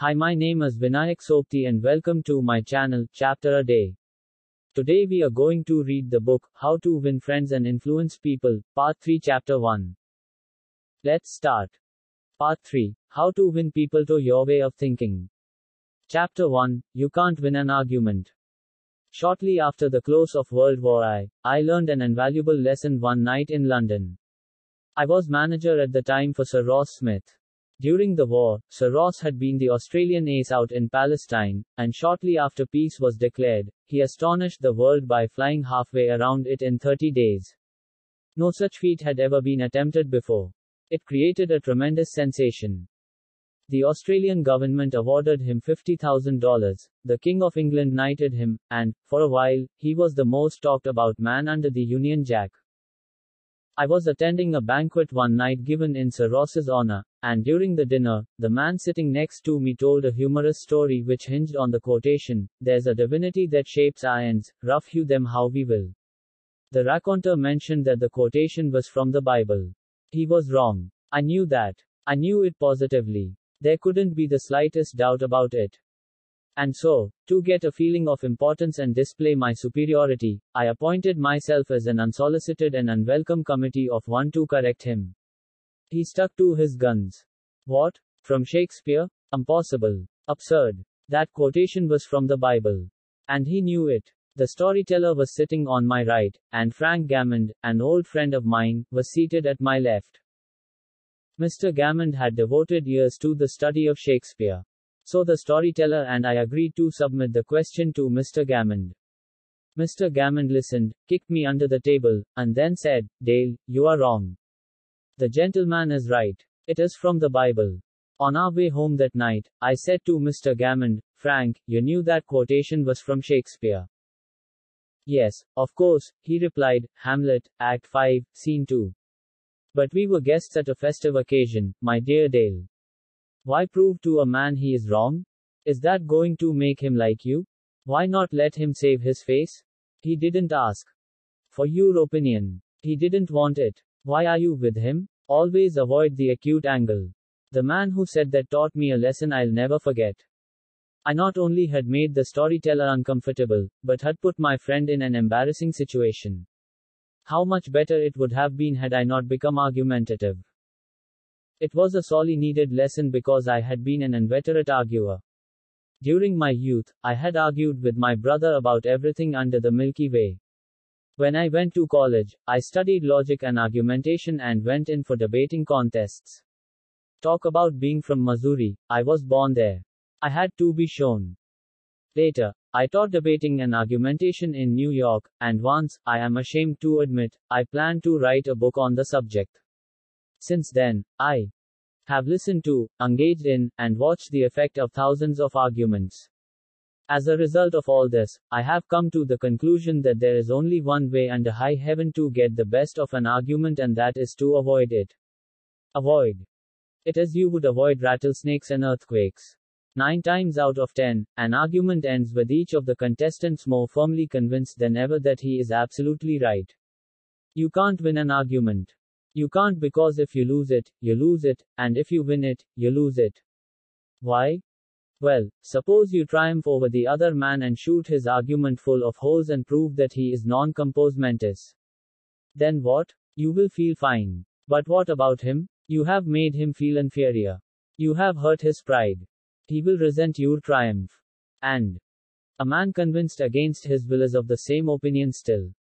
Hi, my name is Vinayak Sopti and welcome to my channel, Chapter a Day. Today we are going to read the book, How to Win Friends and Influence People, Part 3, Chapter 1. Let's start. Part 3 How to Win People to Your Way of Thinking. Chapter 1 You Can't Win an Argument. Shortly after the close of World War I, I learned an invaluable lesson one night in London. I was manager at the time for Sir Ross Smith. During the war, Sir Ross had been the Australian ace out in Palestine, and shortly after peace was declared, he astonished the world by flying halfway around it in 30 days. No such feat had ever been attempted before. It created a tremendous sensation. The Australian government awarded him $50,000, the King of England knighted him, and, for a while, he was the most talked about man under the Union Jack. I was attending a banquet one night given in Sir Ross's honor, and during the dinner, the man sitting next to me told a humorous story which hinged on the quotation, There's a divinity that shapes ends, rough hew them how we will. The raconteur mentioned that the quotation was from the Bible. He was wrong. I knew that. I knew it positively. There couldn't be the slightest doubt about it. And so, to get a feeling of importance and display my superiority, I appointed myself as an unsolicited and unwelcome committee of one to correct him. He stuck to his guns. What? From Shakespeare? Impossible. Absurd. That quotation was from the Bible. And he knew it. The storyteller was sitting on my right, and Frank Gammond, an old friend of mine, was seated at my left. Mr. Gammond had devoted years to the study of Shakespeare. So the storyteller and I agreed to submit the question to Mr. Gammond. Mr. Gammond listened, kicked me under the table, and then said, Dale, you are wrong. The gentleman is right. It is from the Bible. On our way home that night, I said to Mr. Gammond, Frank, you knew that quotation was from Shakespeare. Yes, of course, he replied, Hamlet, Act 5, Scene 2. But we were guests at a festive occasion, my dear Dale. Why prove to a man he is wrong? Is that going to make him like you? Why not let him save his face? He didn't ask. For your opinion. He didn't want it. Why are you with him? Always avoid the acute angle. The man who said that taught me a lesson I'll never forget. I not only had made the storyteller uncomfortable, but had put my friend in an embarrassing situation. How much better it would have been had I not become argumentative. It was a sorely needed lesson because I had been an inveterate arguer. During my youth, I had argued with my brother about everything under the Milky Way. When I went to college, I studied logic and argumentation and went in for debating contests. Talk about being from Missouri, I was born there. I had to be shown. Later, I taught debating and argumentation in New York, and once, I am ashamed to admit, I planned to write a book on the subject. Since then, I have listened to, engaged in, and watched the effect of thousands of arguments. As a result of all this, I have come to the conclusion that there is only one way under high heaven to get the best of an argument, and that is to avoid it. Avoid it as you would avoid rattlesnakes and earthquakes. Nine times out of ten, an argument ends with each of the contestants more firmly convinced than ever that he is absolutely right. You can't win an argument. You can't because if you lose it, you lose it, and if you win it, you lose it. Why? Well, suppose you triumph over the other man and shoot his argument full of holes and prove that he is non compos mentis. Then what? You will feel fine. But what about him? You have made him feel inferior. You have hurt his pride. He will resent your triumph. And a man convinced against his will is of the same opinion still.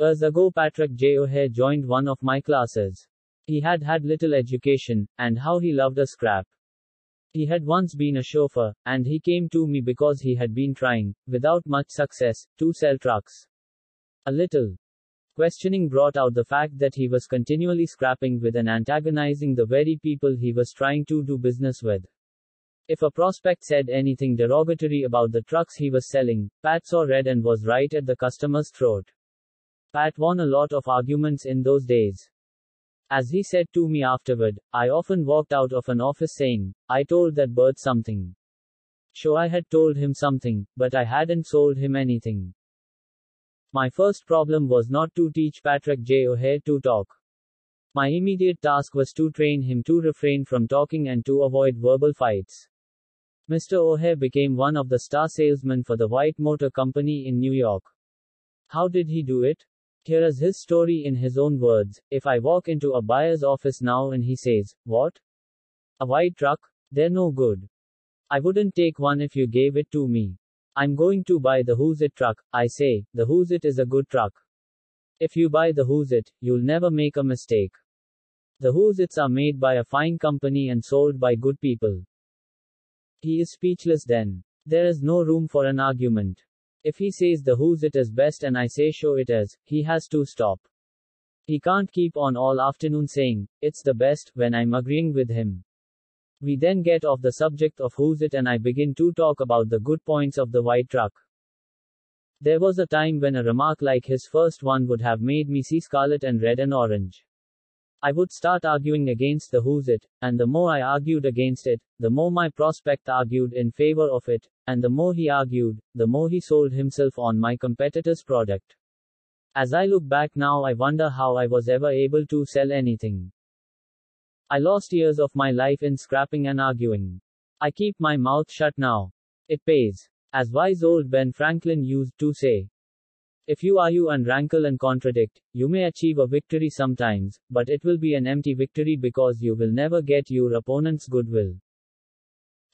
Years ago Patrick J. O'Hare joined one of my classes. He had had little education, and how he loved a scrap. He had once been a chauffeur, and he came to me because he had been trying, without much success, to sell trucks. A little questioning brought out the fact that he was continually scrapping with and antagonizing the very people he was trying to do business with. If a prospect said anything derogatory about the trucks he was selling, Pat saw red and was right at the customer's throat. Pat won a lot of arguments in those days. As he said to me afterward, I often walked out of an office saying, I told that bird something. Sure, I had told him something, but I hadn't sold him anything. My first problem was not to teach Patrick J. O'Hare to talk. My immediate task was to train him to refrain from talking and to avoid verbal fights. Mr. O'Hare became one of the star salesmen for the White Motor Company in New York. How did he do it? Here is his story in his own words. If I walk into a buyer's office now and he says, What? A white truck? They're no good. I wouldn't take one if you gave it to me. I'm going to buy the Who's It truck. I say, the Who's It is a good truck. If you buy the Who's It, you'll never make a mistake. The Who's Its are made by a fine company and sold by good people. He is speechless then. There is no room for an argument. If he says the Who's It is best and I say show it is, he has to stop. He can't keep on all afternoon saying, it's the best, when I'm agreeing with him. We then get off the subject of who's it and I begin to talk about the good points of the white truck. There was a time when a remark like his first one would have made me see scarlet and red and orange. I would start arguing against the who's it, and the more I argued against it, the more my prospect argued in favor of it, and the more he argued, the more he sold himself on my competitor's product. As I look back now, I wonder how I was ever able to sell anything. I lost years of my life in scrapping and arguing. I keep my mouth shut now. It pays. As wise old Ben Franklin used to say. If you argue and rankle and contradict, you may achieve a victory sometimes, but it will be an empty victory because you will never get your opponent's goodwill.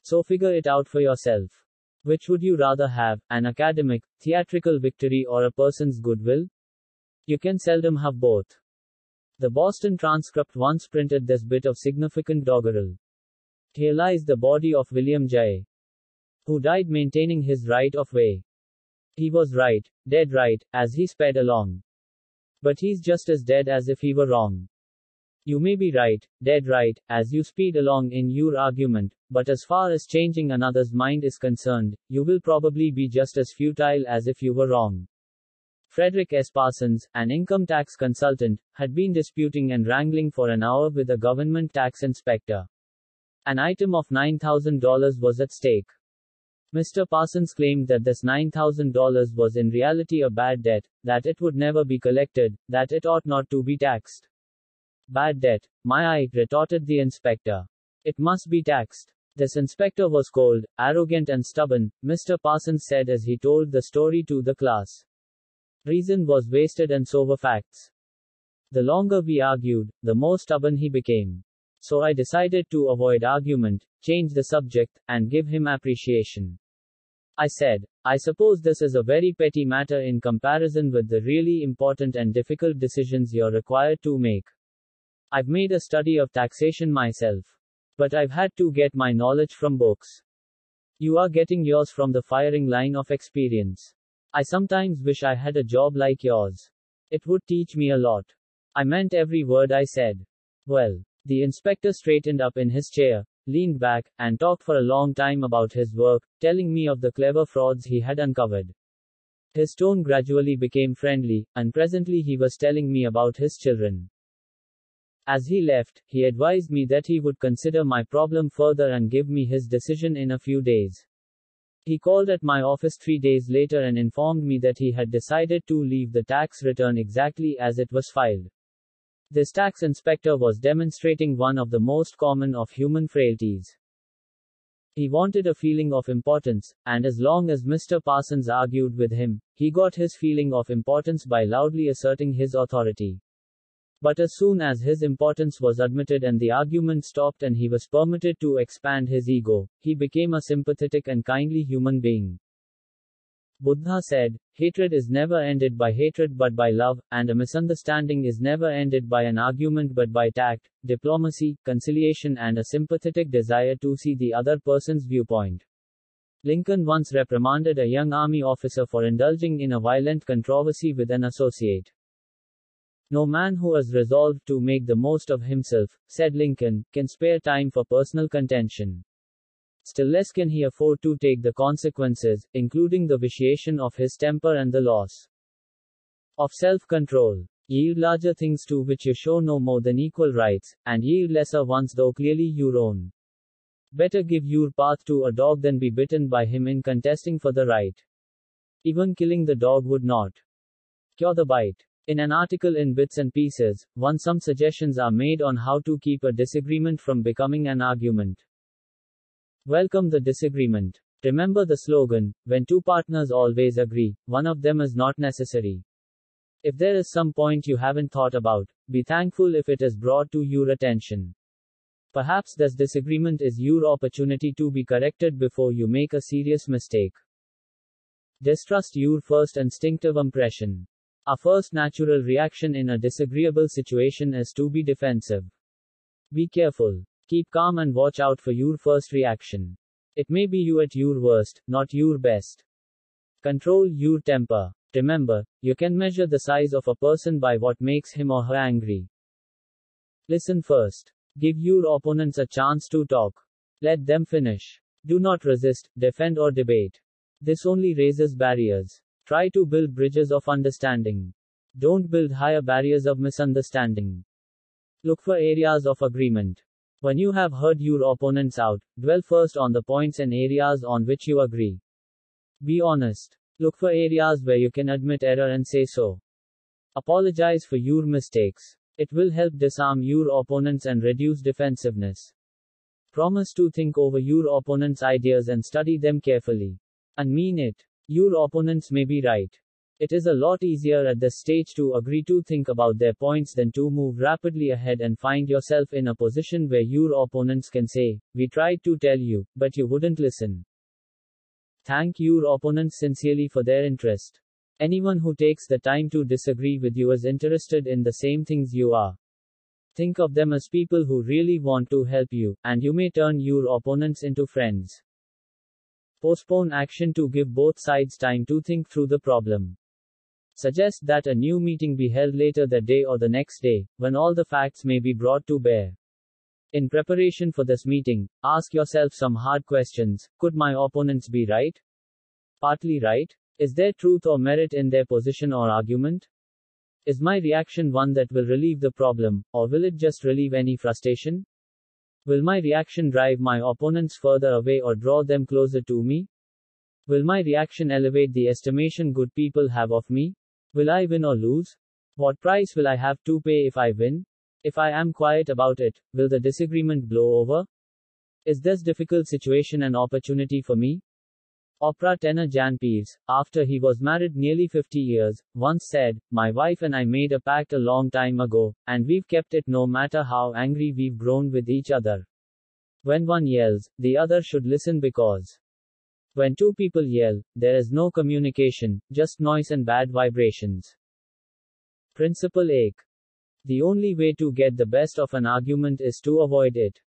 So figure it out for yourself. Which would you rather have, an academic, theatrical victory or a person's goodwill? You can seldom have both. The Boston Transcript once printed this bit of significant doggerel. Here lies the body of William J. Who died maintaining his right of way. He was right, dead right, as he sped along. But he's just as dead as if he were wrong. You may be right, dead right, as you speed along in your argument, but as far as changing another's mind is concerned, you will probably be just as futile as if you were wrong. Frederick S. Parsons, an income tax consultant, had been disputing and wrangling for an hour with a government tax inspector. An item of $9,000 was at stake. Mr. Parsons claimed that this $9,000 was in reality a bad debt, that it would never be collected, that it ought not to be taxed. Bad debt, my eye, retorted the inspector. It must be taxed. This inspector was cold, arrogant, and stubborn, Mr. Parsons said as he told the story to the class. Reason was wasted and so were facts. The longer we argued, the more stubborn he became. So I decided to avoid argument, change the subject, and give him appreciation. I said, I suppose this is a very petty matter in comparison with the really important and difficult decisions you're required to make. I've made a study of taxation myself. But I've had to get my knowledge from books. You are getting yours from the firing line of experience. I sometimes wish I had a job like yours. It would teach me a lot. I meant every word I said. Well, the inspector straightened up in his chair, leaned back, and talked for a long time about his work, telling me of the clever frauds he had uncovered. His tone gradually became friendly, and presently he was telling me about his children. As he left, he advised me that he would consider my problem further and give me his decision in a few days. He called at my office three days later and informed me that he had decided to leave the tax return exactly as it was filed. This tax inspector was demonstrating one of the most common of human frailties. He wanted a feeling of importance, and as long as Mr. Parsons argued with him, he got his feeling of importance by loudly asserting his authority. But as soon as his importance was admitted and the argument stopped and he was permitted to expand his ego, he became a sympathetic and kindly human being. Buddha said, Hatred is never ended by hatred but by love, and a misunderstanding is never ended by an argument but by tact, diplomacy, conciliation, and a sympathetic desire to see the other person's viewpoint. Lincoln once reprimanded a young army officer for indulging in a violent controversy with an associate. No man who has resolved to make the most of himself, said Lincoln, can spare time for personal contention. Still less can he afford to take the consequences, including the vitiation of his temper and the loss of self control. Yield larger things to which you show no more than equal rights, and yield lesser ones though clearly your own. Better give your path to a dog than be bitten by him in contesting for the right. Even killing the dog would not cure the bite. In an article in Bits and Pieces, one some suggestions are made on how to keep a disagreement from becoming an argument. Welcome the disagreement. Remember the slogan when two partners always agree, one of them is not necessary. If there is some point you haven't thought about, be thankful if it is brought to your attention. Perhaps this disagreement is your opportunity to be corrected before you make a serious mistake. Distrust your first instinctive impression. Our first natural reaction in a disagreeable situation is to be defensive. Be careful. Keep calm and watch out for your first reaction. It may be you at your worst, not your best. Control your temper. Remember, you can measure the size of a person by what makes him or her angry. Listen first. Give your opponents a chance to talk. Let them finish. Do not resist, defend, or debate. This only raises barriers. Try to build bridges of understanding. Don't build higher barriers of misunderstanding. Look for areas of agreement. When you have heard your opponents out, dwell first on the points and areas on which you agree. Be honest. Look for areas where you can admit error and say so. Apologize for your mistakes. It will help disarm your opponents and reduce defensiveness. Promise to think over your opponent's ideas and study them carefully. And mean it. Your opponents may be right. It is a lot easier at this stage to agree to think about their points than to move rapidly ahead and find yourself in a position where your opponents can say, We tried to tell you, but you wouldn't listen. Thank your opponents sincerely for their interest. Anyone who takes the time to disagree with you is interested in the same things you are. Think of them as people who really want to help you, and you may turn your opponents into friends. Postpone action to give both sides time to think through the problem. Suggest that a new meeting be held later that day or the next day, when all the facts may be brought to bear. In preparation for this meeting, ask yourself some hard questions. Could my opponents be right? Partly right? Is there truth or merit in their position or argument? Is my reaction one that will relieve the problem, or will it just relieve any frustration? Will my reaction drive my opponents further away or draw them closer to me? Will my reaction elevate the estimation good people have of me? Will I win or lose? What price will I have to pay if I win? If I am quiet about it, will the disagreement blow over? Is this difficult situation an opportunity for me? Opera tenor Jan Peerce, after he was married nearly 50 years, once said, My wife and I made a pact a long time ago, and we've kept it no matter how angry we've grown with each other. When one yells, the other should listen because when two people yell, there is no communication, just noise and bad vibrations. Principle 8. The only way to get the best of an argument is to avoid it.